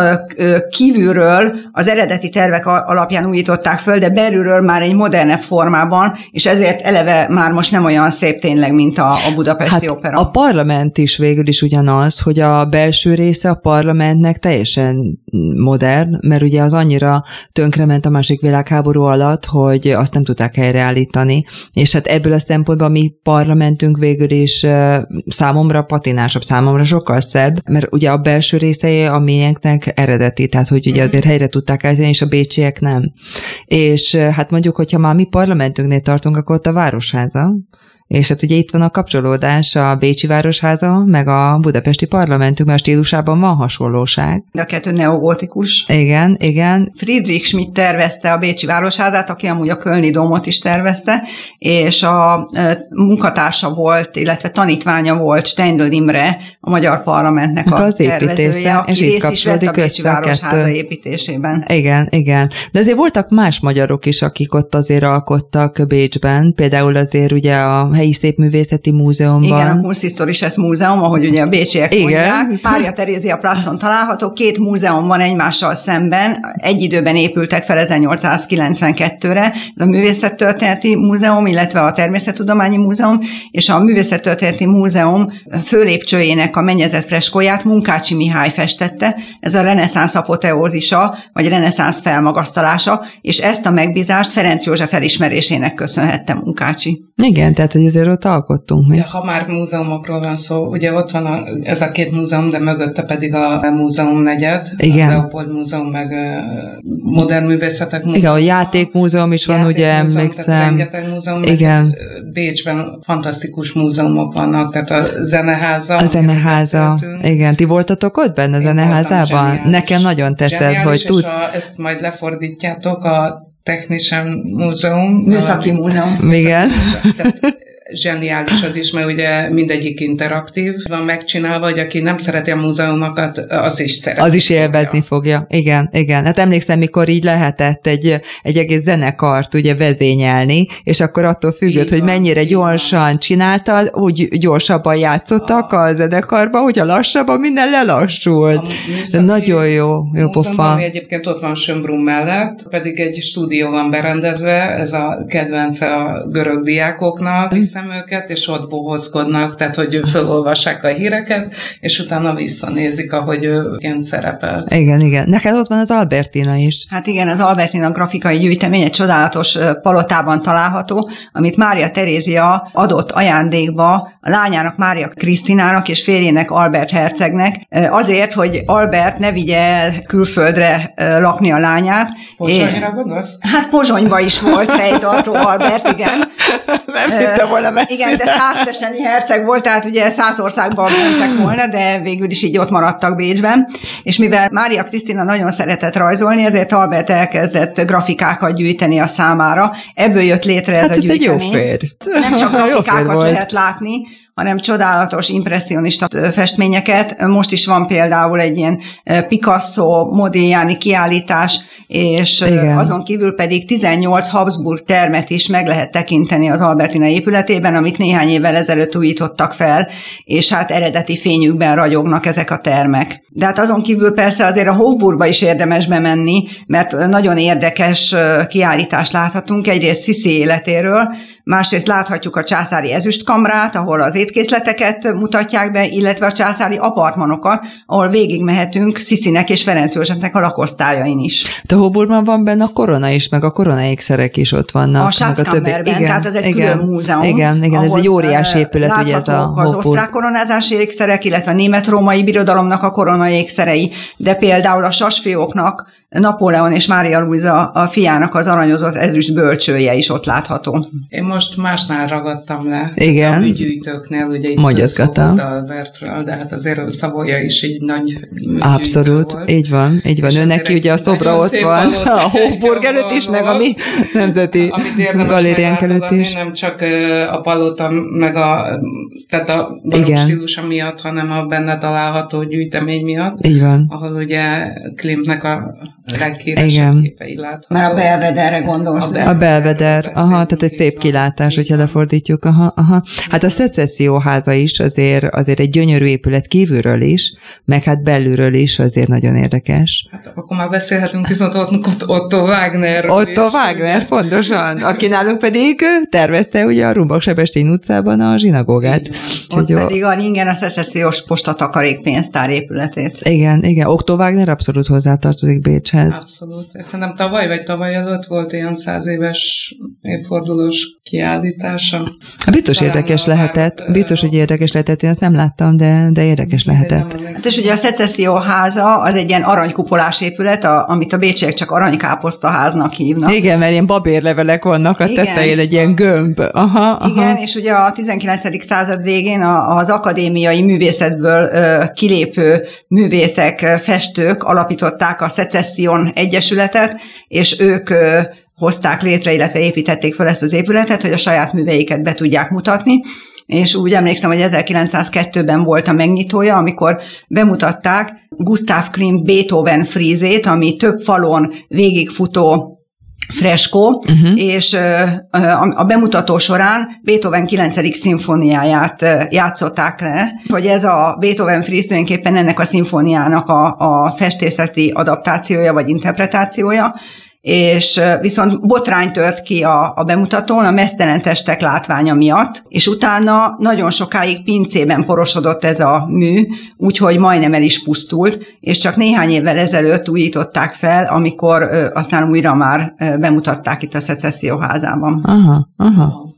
kívülről az eredeti tervek alapján újították föl, de belülről már egy modernebb formában, és ezért eleve már most nem olyan szép tényleg, mint a, a budapesti hát opera. A parlament is végül is ugyanaz, hogy a belső része a parlament parlamentnek teljesen modern, mert ugye az annyira tönkrement a másik világháború alatt, hogy azt nem tudták helyreállítani, és hát ebből a szempontból mi parlamentünk végül is számomra patinásabb, számomra sokkal szebb, mert ugye a belső részei a miénknek eredeti, tehát hogy ugye azért helyre tudták állítani, és a bécsiek nem. És hát mondjuk, hogyha már mi parlamentünknél tartunk, akkor ott a városháza, és hát ugye itt van a kapcsolódás a Bécsi Városháza, meg a Budapesti Parlamentünk, mert stílusában van hasonlóság. De a kettő neogótikus. Igen, igen. Friedrich Schmidt tervezte a Bécsi Városházát, aki amúgy a Kölni Domot is tervezte, és a munkatársa volt, illetve tanítványa volt Stendel Imre, a Magyar Parlamentnek hát a az tervezője, aki és részt is vett a Bécsi Városháza építésében. Igen, igen. De azért voltak más magyarok is, akik ott azért alkottak Bécsben, például azért ugye a helyi szépművészeti múzeumban. Igen, a Kunsthistorisches Múzeum, ahogy ugye a bécsiek Igen. mondják. Mária Terézia placon található. Két múzeum van egymással szemben. Egy időben épültek fel 1892-re. Ez a Művészettörténeti Múzeum, illetve a Természettudományi Múzeum, és a Művészettörténeti Múzeum főlépcsőjének a mennyezett freskóját Munkácsi Mihály festette. Ez a reneszánsz apoteózisa, vagy reneszánsz felmagasztalása, és ezt a megbízást Ferenc József elismerésének köszönhette Munkácsi. Igen, tehát hogy azért ott alkottunk mi. De ha már múzeumokról van szó, ugye ott van a, ez a két múzeum, de mögötte pedig a múzeum negyed, Igen. a Leopold Múzeum, meg Modern Művészetek Múzeum. Igen, a Játékmúzeum is van, ugye emlékszem. Rengeteg múzeum. Igen. Bécsben fantasztikus múzeumok vannak, tehát a zeneháza. A zeneháza. Igen, ti voltatok ott benne a zeneházában? Nekem nagyon tetszett, hogy tudsz. A, ezt majd lefordítjátok, a Technischen Múzeum. Műszaki Múzeum. Igen. Tehát zseniális az is, mert ugye mindegyik interaktív van megcsinálva, hogy aki nem szereti a múzeumokat, az is szereti. Az is élvezni fogja. fogja. Igen, igen. Hát emlékszem, mikor így lehetett egy, egy egész zenekart ugye vezényelni, és akkor attól függött, így hogy van, mennyire gyorsan van. csináltad, úgy gyorsabban játszottak a, a zenekarban, hogyha lassabban minden lelassult. De nagyon jó, jó pofa. Ami egyébként ott van Sömbrum mellett, pedig egy stúdió van berendezve, ez a kedvence a görög diákoknak, hiszem őket, és ott bohóckodnak, tehát hogy fölolvassák a híreket, és utána visszanézik, ahogy ő ilyen szerepel. Igen, igen. Neked ott van az Albertina is. Hát igen, az Albertina grafikai gyűjtemény egy csodálatos palotában található, amit Mária Terézia adott ajándékba a lányának Mária Krisztinának és férjének Albert Hercegnek, azért, hogy Albert ne vigye el külföldre lakni a lányát. Pozsonyra gondolsz? Hát Pozsonyba is volt helytartó Albert, igen. Nem hittem volna messzire. Igen, de százteseni herceg volt, tehát ugye száz országban mentek volna, de végül is így ott maradtak Bécsben. És mivel Mária Krisztina nagyon szeretett rajzolni, ezért Albert elkezdett grafikákat gyűjteni a számára. Ebből jött létre ez hát a gyűjtemény. Ez egy jó fér. Nem csak grafikákat lehet látni, hanem csodálatos impressionista festményeket. Most is van például egy ilyen Picasso Modigliani kiállítás, és Igen. azon kívül pedig 18 Habsburg termet is meg lehet tekinteni az Albertina épületében, amit néhány évvel ezelőtt újítottak fel, és hát eredeti fényükben ragyognak ezek a termek. De hát azon kívül persze azért a Hofburgba is érdemes bemenni, mert nagyon érdekes kiállítást láthatunk, egyrészt Sziszi életéről, másrészt láthatjuk a császári ezüstkamrát, ahol az étkészleteket mutatják be, illetve a császári apartmanokat, ahol végigmehetünk Sziszinek és Ferenc Józsefnek a lakosztályain is. De Hóburban van benne a korona is, meg a korona ékszerek is ott vannak. A Schatzkammerben, igen, tehát ez egy igen, külön múzeum. Igen, igen, ez egy óriási épület, ugye ez a az osztrák koronázási ékszerek, illetve a német-római birodalomnak a korona ékszerei, de például a sasfióknak Napóleon és Mária Luisa a fiának az aranyozott ezüst bölcsője is ott látható. Én most másnál ragadtam le. Igen. A műgyűjtőknél, ugye itt Magyozgatom. Albertről, de hát azért Szavolya is így nagy Abszolút, volt. így van, így van. És Ő neki ugye a szobra ott van, a Hofburg előtt is, meg a mi nemzeti galériánk előtt is. Nem csak a palota, meg a, tehát a barok stílusa miatt, hanem a benne található gyűjtemény miatt. Így van. Ahol ugye Klimtnek a leghíresebb képei látható. Már a belvederre gondolsz. A, a belveder, aha, tehát egy szép kilátás, hogyha lefordítjuk, aha, aha. Hát a szecesszió háza is azért, azért egy gyönyörű épület kívülről is, meg hát belülről is azért nagyon érdekes. Hát akkor már beszélhetünk viszont ott Otto Wagner. Otto is, Wagner, pontosan. Aki nálunk pedig tervezte ugye a Rumbak Sebestény utcában a zsinagógát. Ott jó. pedig a Ringen a szecessziós postatakarékpénztár épületét. Igen, igen. Otto Wagner abszolút hozzátartozik Bécs Bécshez. Abszolút. Szerintem tavaly vagy tavaly előtt volt ilyen száz éves évfordulós kiállítása. Hát biztos Talán érdekes lehetett, biztos, hogy érdekes lehetett, én ezt nem láttam, de, de érdekes lehetett. Hát és ugye a szecesszió háza az egy ilyen aranykupolás épület, a, amit a bécsiek csak aranykáposzta háznak hívnak. Igen, mert ilyen babérlevelek vannak a tetején, egy ilyen gömb. Aha, aha. Igen, és ugye a 19. század végén az akadémiai művészetből kilépő művészek, festők alapították a szecesszió Sion Egyesületet, és ők hozták létre, illetve építették fel ezt az épületet, hogy a saját műveiket be tudják mutatni és úgy emlékszem, hogy 1902-ben volt a megnyitója, amikor bemutatták Gustav Klimt Beethoven frízét, ami több falon végigfutó freskó, uh-huh. és a bemutató során Beethoven 9. szimfóniáját játszották le, hogy ez a Beethoven fríz tulajdonképpen ennek a szimfóniának a, a festészeti adaptációja vagy interpretációja, és viszont botrány tört ki a, a bemutatón a mesztelen testek látványa miatt, és utána nagyon sokáig pincében porosodott ez a mű, úgyhogy majdnem el is pusztult, és csak néhány évvel ezelőtt újították fel, amikor ö, aztán újra már ö, bemutatták itt a szecesszió házában. Aha, aha.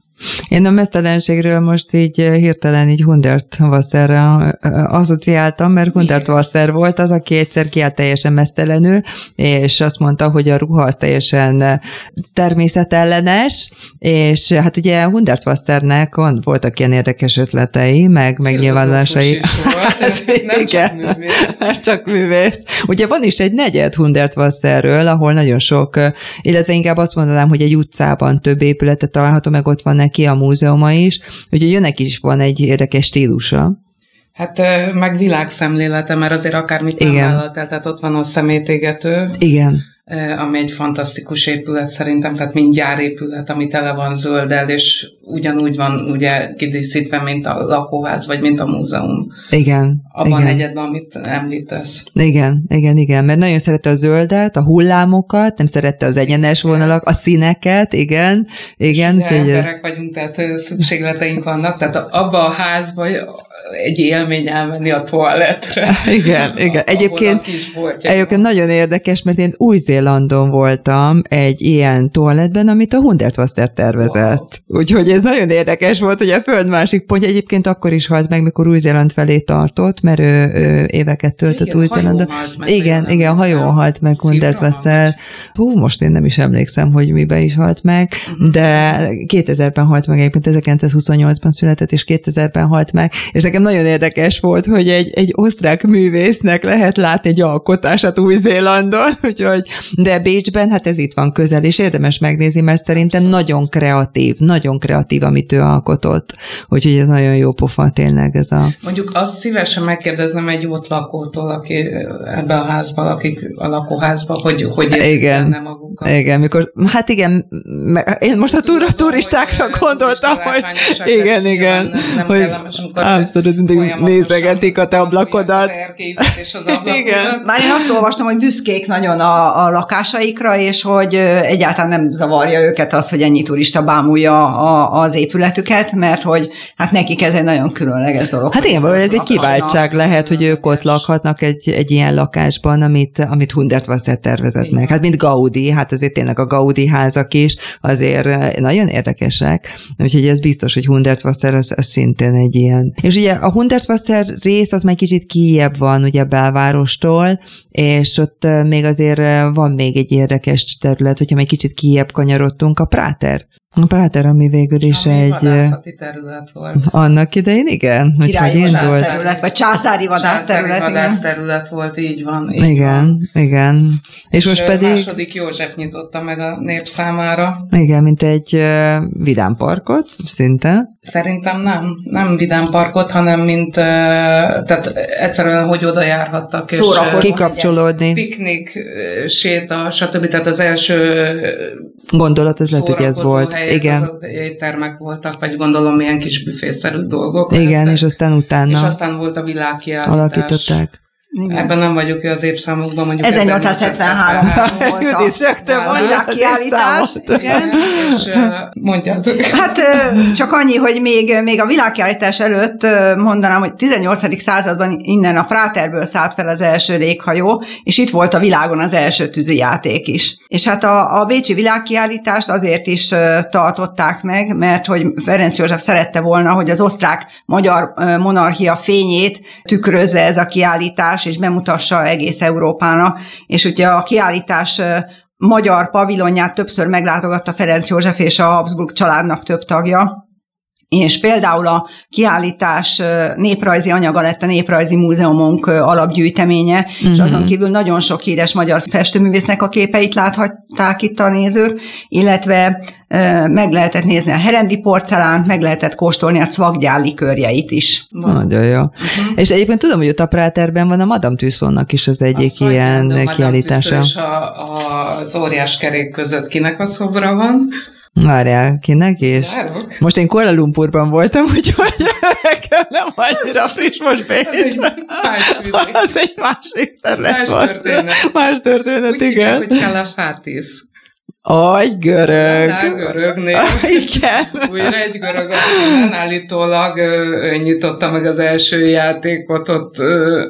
Én a mesztelenségről most így eh, hirtelen így Hundert Wasserre eh, asszociáltam, mert Hundert Wasser volt az, aki egyszer kiállt teljesen mesztelenül, és azt mondta, hogy a ruha az teljesen eh, természetellenes, és hát ugye Hundert Wassernek voltak ilyen érdekes ötletei, meg megnyilvánulásai. Hát, nem igen, csak művész. Nem csak művész. Ugye van is egy negyed Hundert Wasserről, ahol nagyon sok, illetve inkább azt mondanám, hogy egy utcában több épületet található, meg ott van neki a múzeuma is, úgyhogy jönnek is van egy érdekes stílusa. Hát meg világszemlélete, mert azért akármit nem vállalt el, tehát ott van a szemétégető. Igen ami egy fantasztikus épület szerintem, tehát mind gyárépület, ami tele van zölddel, és ugyanúgy van ugye kidíszítve, mint a lakóház, vagy mint a múzeum. Igen. Abban igen. egyedben, amit említesz. Igen, igen, igen, mert nagyon szerette a zöldet, a hullámokat, nem szerette az egyenes vonalak, a színeket, igen, igen. És ugye emberek ez... vagyunk, tehát szükségleteink vannak, tehát abba a házba egy élmény elmenni a toaletre. Igen, igen. Egyébként, egyébként nagyon érdekes, mert én Új-Zélandon voltam egy ilyen toaletben, amit a Hundertwasser tervezett. Wow. Úgyhogy ez nagyon érdekes volt, hogy a föld másik pontja egyébként akkor is halt meg, mikor Új-Zéland felé tartott, mert ő, ő éveket töltött Új-Zélandon. Igen, igen, hajó halt meg Hundertwasser. Hú, most én nem is emlékszem, hogy miben is halt meg, uh-huh. de 2000-ben halt meg, egyébként 1928-ban született, és 2000-ben halt meg, és nekem nagyon érdekes volt, hogy egy, egy osztrák művésznek lehet látni egy alkotását Új-Zélandon, úgyhogy, de Bécsben, hát ez itt van közel, és érdemes megnézni, mert szerintem nagyon kreatív, nagyon kreatív, amit ő alkotott, úgyhogy ez nagyon jó pofa tényleg ez a... Mondjuk azt szívesen megkérdeznem egy ott lakótól, aki ebbe a házba lakik, a lakóházba, hogy hogy igen, magukat. Igen, mikor, hát igen, én most a tur- turistákra gondoltam, hogy igen, igen, nem, nem hogy kellemes, abszolút mindig nézegetik a te ablakodat. És az Igen. Már én azt olvastam, hogy büszkék nagyon a, a lakásaikra, és hogy egyáltalán nem zavarja őket az, hogy ennyi turista bámulja a, az épületüket, mert hogy hát nekik ez egy nagyon különleges dolog. Hát igen, ez egy kiváltság lehet, hogy ők ott lakhatnak egy, egy ilyen lakásban, amit, amit Hundertwasser tervezett meg. Hát mint Gaudi, hát azért tényleg a Gaudi házak is azért nagyon érdekesek, úgyhogy ez biztos, hogy Hundertwasser az, az szintén egy ilyen. És ugye a Hundertwasser rész az már kicsit kijebb van ugye belvárostól, és ott még azért van még egy érdekes terület, hogyha még kicsit kijebb kanyarodtunk, a Práter. A Práter, ami végül is ami egy... terület volt. Annak idején, igen. Királyi vadászterület, vagy császári vadászterület. Császári vadászterület volt, így van. Így igen, van. igen. És, és most pedig... második József nyitotta meg a nép számára. Igen, mint egy uh, vidámparkot, szinte. Szerintem nem, nem vidámparkot, hanem mint, uh, tehát egyszerűen, hogy oda járhattak. És, uh, kikapcsolódni. Piknik, séta, stb. Tehát az első Gondolat, ez lehet, hogy ez volt. Igen. Azok éttermek voltak, vagy gondolom milyen kis büfészerű dolgok. Igen, lehetett. és aztán utána. És aztán volt a világkiállítás. Alakították. Igen. Ebben nem vagyok az évszámokban, mondjuk 1873 volt a világkiállítás. Igen. És mondjátok. Hát csak annyi, hogy még, még a világkiállítás előtt mondanám, hogy 18. században innen a Práterből szállt fel az első léghajó, és itt volt a világon az első tűzijáték is. És hát a, a Bécsi világkiállítást azért is tartották meg, mert hogy Ferenc József szerette volna, hogy az osztrák-magyar monarchia fényét tükrözze ez a kiállítás, kiállítás, és bemutassa egész Európának. És ugye a kiállítás magyar pavilonját többször meglátogatta Ferenc József és a Habsburg családnak több tagja, és például a kiállítás néprajzi anyaga lett a Néprajzi Múzeumunk alapgyűjteménye, uh-huh. és mhm. azon kívül nagyon sok híres magyar festőművésznek a képeit láthatták itt a nézők, illetve meg lehetett nézni a herendi porcelánt, meg lehetett kóstolni a cvakgyál likörjeit is. Nagyon jó. Uh-huh. És egyébként tudom, hogy a Práterben van a Madame Tussaudsnak is az egyik Azt ilyen kiállítása. És a, a, az óriás kerék között kinek a szobra van? Várjál, kinek is? Várok. Most én Kuala Lumpurban voltam, úgyhogy nekem nem annyira ez, friss most Bécs. Az egy másik terület Más történet. Más történet, Úgy igen. Úgy hogy Calafatis. Aj, görög. Rá görög név. Igen. Újra egy görög a állítólag ő nyitotta meg az első játékot ott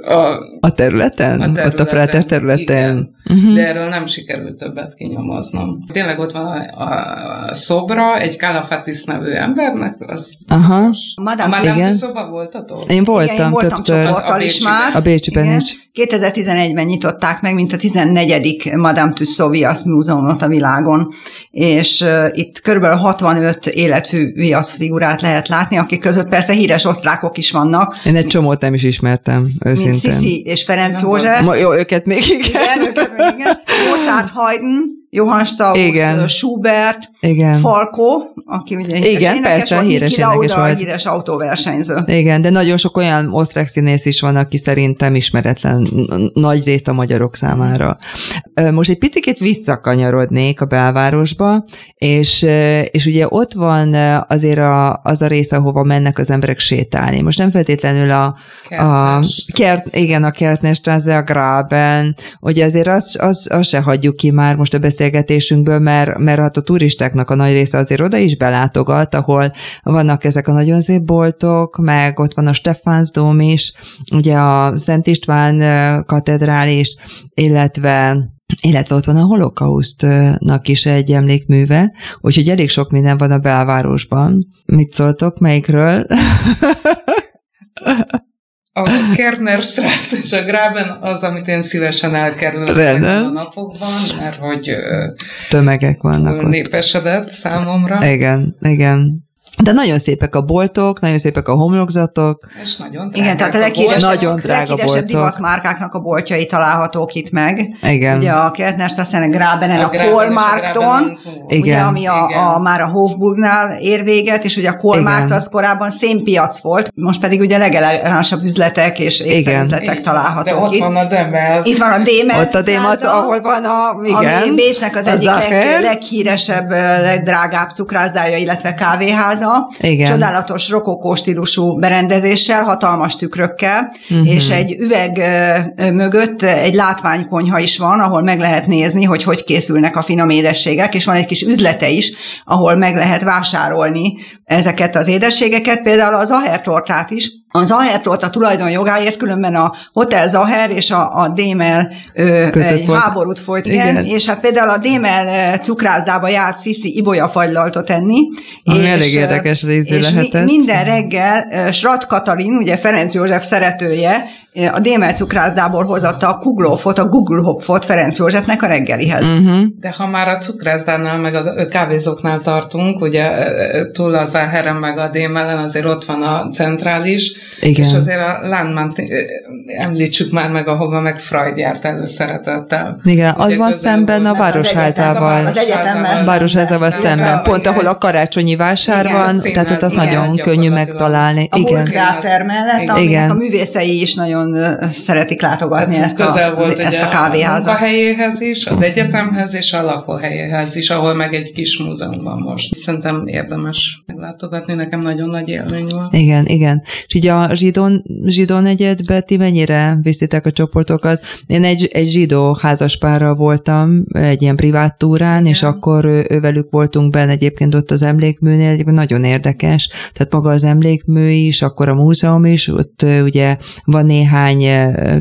a... A területen? A területen. Ott a Práter területen. Igen. Uh-huh. De erről nem sikerült többet kinyomoznom. Tényleg ott van a, a szobra egy Kalafatis nevű embernek, az Aha. Madame, a Madame szoba voltatok? Én voltam, Igen, én voltam többször. A, a is már. A Bécsiben Igen. is. 2011-ben nyitották meg, mint a 14. Madame Tussauds Múzeumot a világon, és uh, itt kb. 65 életfű viasz figurát lehet látni, akik között persze híres osztrákok is vannak. Én egy csomót nem is ismertem, őszintén. Mint Sisi és Ferenc József. Ma, jó, őket még igen. igen őket még igen. Mozart Haydn, Johann Strauss, Igen. Schubert, Igen. Falco, aki ugye híres Igen, énekes persze, volt, híres Niki énekes Lauda, volt. híres autóversenyző. Igen, de nagyon sok olyan osztrák színész is van, aki szerintem ismeretlen nagy részt a magyarok számára. Most egy picit visszakanyarodnék a belvárosba, és, és ugye ott van azért a, az a rész, ahova mennek az emberek sétálni. Most nem feltétlenül a, a kert, igen, a Kertnerstrasse, a Graben, ugye azért azt az, az se hagyjuk ki már most a beszélgetésünkből, mert, mert hát a turistáknak a nagy része azért oda is belátogat, ahol vannak ezek a nagyon szép boltok, meg ott van a Stefánsdóm is, ugye a Szent István katedrális, illetve illetve ott van a holokausztnak is egy emlékműve, úgyhogy elég sok minden van a belvárosban. Mit szóltok, melyikről? A Kerner Strasse és a Graben az, amit én szívesen elkerülök a napokban, mert hogy tömegek vannak ott. népesedett számomra. Igen, igen. De nagyon szépek a boltok, nagyon szépek a homlokzatok. És nagyon drága Igen, tehát a leghíresebb, nagyon drága leghíresebb divatmárkáknak a boltjai találhatók itt meg. Igen. Ugye a Kertners, aztán a Grabenen, a, a Kolmárkton, ugye, ami a, a, már a Hofburgnál ér véget, és ugye a Kolmárt az korábban szénpiac volt, most pedig ugye legelegánsabb üzletek és üzletek találhatók De ott itt. van a Demel. Itt van a Demel. Ott a Demel, ahol van a, igen. Ami Bécsnek az, az egyik leg, leghíresebb, legdrágább cukrászdája, illetve kávéháza Plaza, Igen. csodálatos rokokó stílusú berendezéssel, hatalmas tükrökkel, uh-huh. és egy üveg mögött egy látványkonyha is van, ahol meg lehet nézni, hogy hogy készülnek a finom édességek, és van egy kis üzlete is, ahol meg lehet vásárolni ezeket az édességeket, például az ahertortát is, a Zahertort a tulajdon jogáért, különben a Hotel Zaher és a, a Démel ö, egy volt. háborút folyt, igen, igen, és hát például a Démel cukrászdába járt Sziszi Ibolya fagylaltot enni. Ami és, elég érdekes részű és lehetett. Mi, minden reggel Srat Katalin, ugye Ferenc József szeretője, a Démel cukrászdából hozatta a kuglófot, a Google Hopfot Ferenc Józsefnek a reggelihez. Uh-huh. De ha már a cukrászdánál, meg a kávézóknál tartunk, ugye túl az Záheren, meg a Démelen azért ott van a centrális, igen. És azért a Landmann említsük már meg, ahova meg Freud járt előszeretettel. Igen, az van szemben a Városházával. Az egyetemmel. Városházával szemben, pont ahol a karácsonyi vásár igen, van, tehát ott az nagyon könnyű megtalálni. A igen. mellett, aminek a művészei is nagyon szeretik látogatni hát ezt, a, volt, ezt a kávéházat. A helyéhez is, az egyetemhez és a lakóhelyéhez is, ahol meg egy kis múzeum van most. Szerintem érdemes meglátogatni, nekem nagyon nagy élmény volt. Igen, igen. És így a zsidó, zsidó negyedbe ti mennyire viszitek a csoportokat? Én egy, egy zsidó házaspárral voltam egy ilyen privát túrán, Igen. és akkor ő, ővelük voltunk benne egyébként ott az emlékműnél, egyébként nagyon érdekes, tehát maga az emlékmű is, akkor a múzeum is, ott ugye van néhány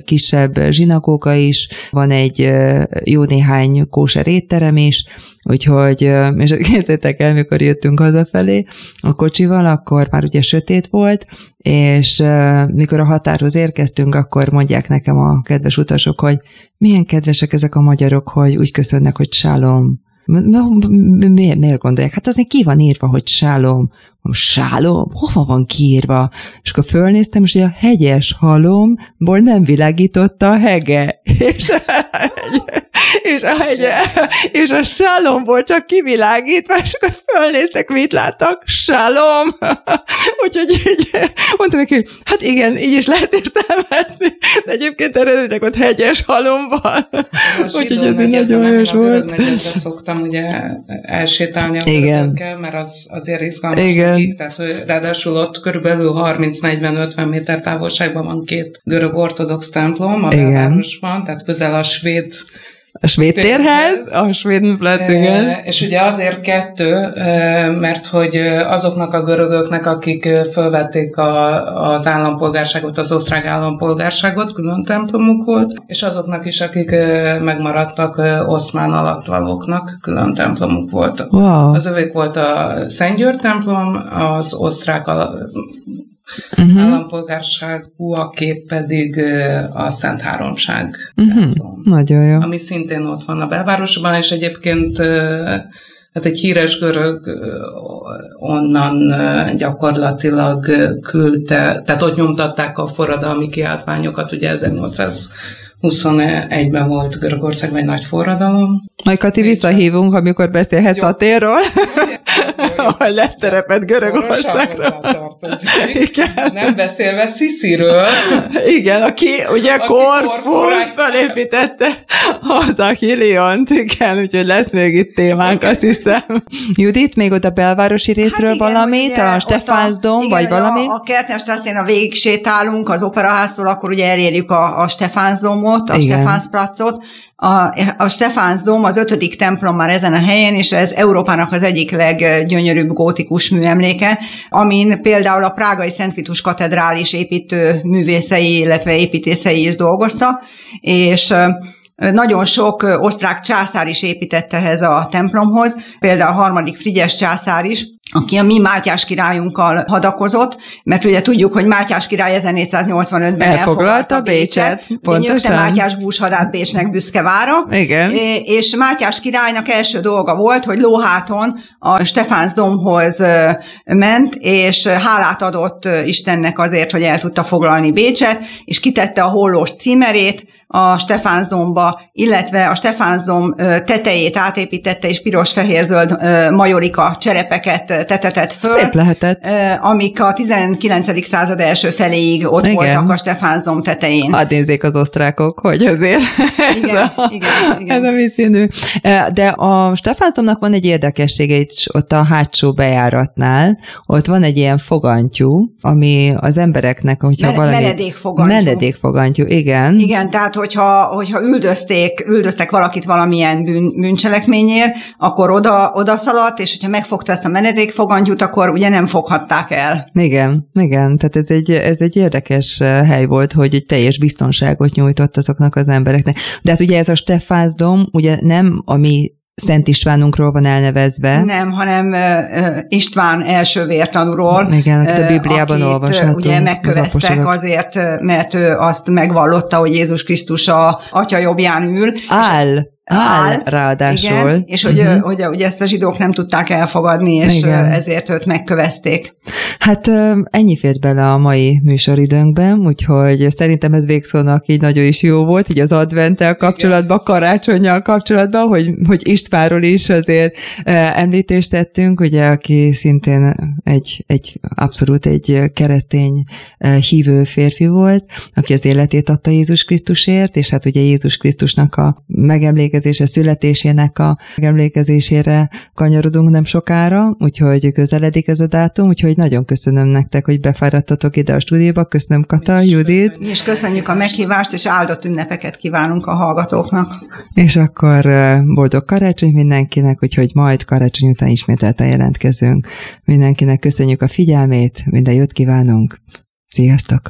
kisebb zsinagóga is, van egy jó néhány kóser étterem is, úgyhogy, és készítettek el, mikor jöttünk hazafelé a kocsival, akkor már ugye sötét volt, és mikor a határhoz érkeztünk, akkor mondják nekem a kedves utasok, hogy milyen kedvesek ezek a magyarok, hogy úgy köszönnek, hogy sálom. Miért gondolják? Hát azért ki van írva, hogy sálom. Sálom? Hova van kiírva? És akkor fölnéztem, és a hegyes halomból nem világította a hege. És és a, hegye, és a sálomból csak kivilágítva, és akkor fölnéztek, mit láttak? Sálom! Úgyhogy így mondtam neki, hogy hát igen, így is lehet értelmezni, de egyébként eredetileg ott hegyes halom van. Úgyhogy ez egy nagyon hős volt. szoktam ugye elsétálni a görögökkel, mert az azért izgalmas igen. Nekik, tehát ráadásul ott körülbelül 30-40-50 méter távolságban van két görög ortodox templom a belvárosban, tehát közel a svéd a svéd térhez, a svéd igen. És ugye azért kettő, mert hogy azoknak a görögöknek, akik fölvették a, az állampolgárságot, az osztrák állampolgárságot, külön templomuk volt, és azoknak is, akik megmaradtak oszmán alattvalóknak, külön templomuk volt. Wow. Az övék volt a Szentgyörgy templom, az osztrák uh-huh. állampolgárságúaké pedig a Szent Háromság. Uh-huh. Nagyon jó. Ami szintén ott van a belvárosban, és egyébként hát egy híres görög onnan gyakorlatilag küldte, tehát ott nyomtatták a forradalmi kiáltványokat, ugye 1821-ben volt Görögországban egy nagy forradalom, Majd Kati visszahívunk, amikor beszélhetsz Jó. a térről. Ahol lesz terepet Görögországra. Igen. Nem beszélve Szisziről. Igen, aki ugye Korfu felépítette az a Hiliont, igen, úgyhogy lesz még itt témánk, azt hiszem. Judit, még ott a belvárosi részről hát igen, valamit, ugye, a Stefánsdom, vagy valami? A, a Kertnesstrasszén a végig sétálunk az operaháztól, akkor ugye elérjük a, a Stefánsdomot, a Stefánsplacot. A, a Stefánsdom az ötödik templom már ezen a helyen, és ez Európának az egyik leggyönyörűbb gótikus műemléke, amin például a Prágai Szent Vitus katedrális építő művészei, illetve építészei is dolgoztak, és nagyon sok osztrák császár is épített ehhez a templomhoz, például a harmadik Frigyes császár is, aki a mi Mátyás királyunkkal hadakozott, mert ugye tudjuk, hogy Mátyás király 1485-ben elfoglalta Bécset. Bécset pontosan. Mátyás búshadát Bécsnek büszke vára. Igen. És Mátyás királynak első dolga volt, hogy lóháton a Stefánz domhoz ment, és hálát adott Istennek azért, hogy el tudta foglalni Bécset, és kitette a hollós címerét, a Stefánsdomba, illetve a Stefánsdom tetejét átépítette, és piros-fehér-zöld majorika cserepeket tetetett föl. Szép lehetett. Amik a 19. század első feléig ott Igen. voltak a Stefánsdom tetején. Hadd nézzék az osztrákok, hogy azért igen, ez, a, igen, igen. ez a vízszínű. De a Stefánsdomnak van egy érdekessége itt ott a hátsó bejáratnál. Ott van egy ilyen fogantyú, ami az embereknek, hogyha valami... Menedékfogantyú. Menedékfogantyú, igen. Igen, tehát hogyha, hogyha üldözték, üldöztek valakit valamilyen bűn, bűncselekményért, akkor oda, oda szaladt, és hogyha megfogta ezt a menedékfogantyút, akkor ugye nem foghatták el. Igen, igen, tehát ez egy, ez egy érdekes eh, hely volt, hogy egy teljes biztonságot nyújtott azoknak az embereknek. De hát ugye ez a Stefázdom, ugye nem a mi Szent Istvánunkról van elnevezve. Nem, hanem uh, István első vértanúról. Igen, akit a Bibliában akit, olvashatunk. ugye megköveztek az azért, mert ő azt megvallotta, hogy Jézus Krisztus a atya jobbján ül. Áll áll, ráadásul. Igen, és hogy, uh-huh. hogy, hogy ezt a zsidók nem tudták elfogadni, és Igen. ezért őt megkövezték. Hát ennyi fért bele a mai műsoridőnkben, úgyhogy szerintem ez végszónak így nagyon is jó volt, így az adventtel kapcsolatban, karácsonyjal kapcsolatban, hogy, hogy Istvánról is azért említést tettünk, ugye, aki szintén egy, egy abszolút egy keresztény hívő férfi volt, aki az életét adta Jézus Krisztusért, és hát ugye Jézus Krisztusnak a megemlékezés megemlékezése születésének a megemlékezésére kanyarodunk nem sokára, úgyhogy közeledik ez a dátum, úgyhogy nagyon köszönöm nektek, hogy befáradtatok ide a stúdióba. Köszönöm Kata, mi Judit. Mi is köszönjük a meghívást, és áldott ünnepeket kívánunk a hallgatóknak. És akkor boldog karácsony mindenkinek, úgyhogy majd karácsony után ismételten jelentkezünk. Mindenkinek köszönjük a figyelmét, minden jót kívánunk. Sziasztok!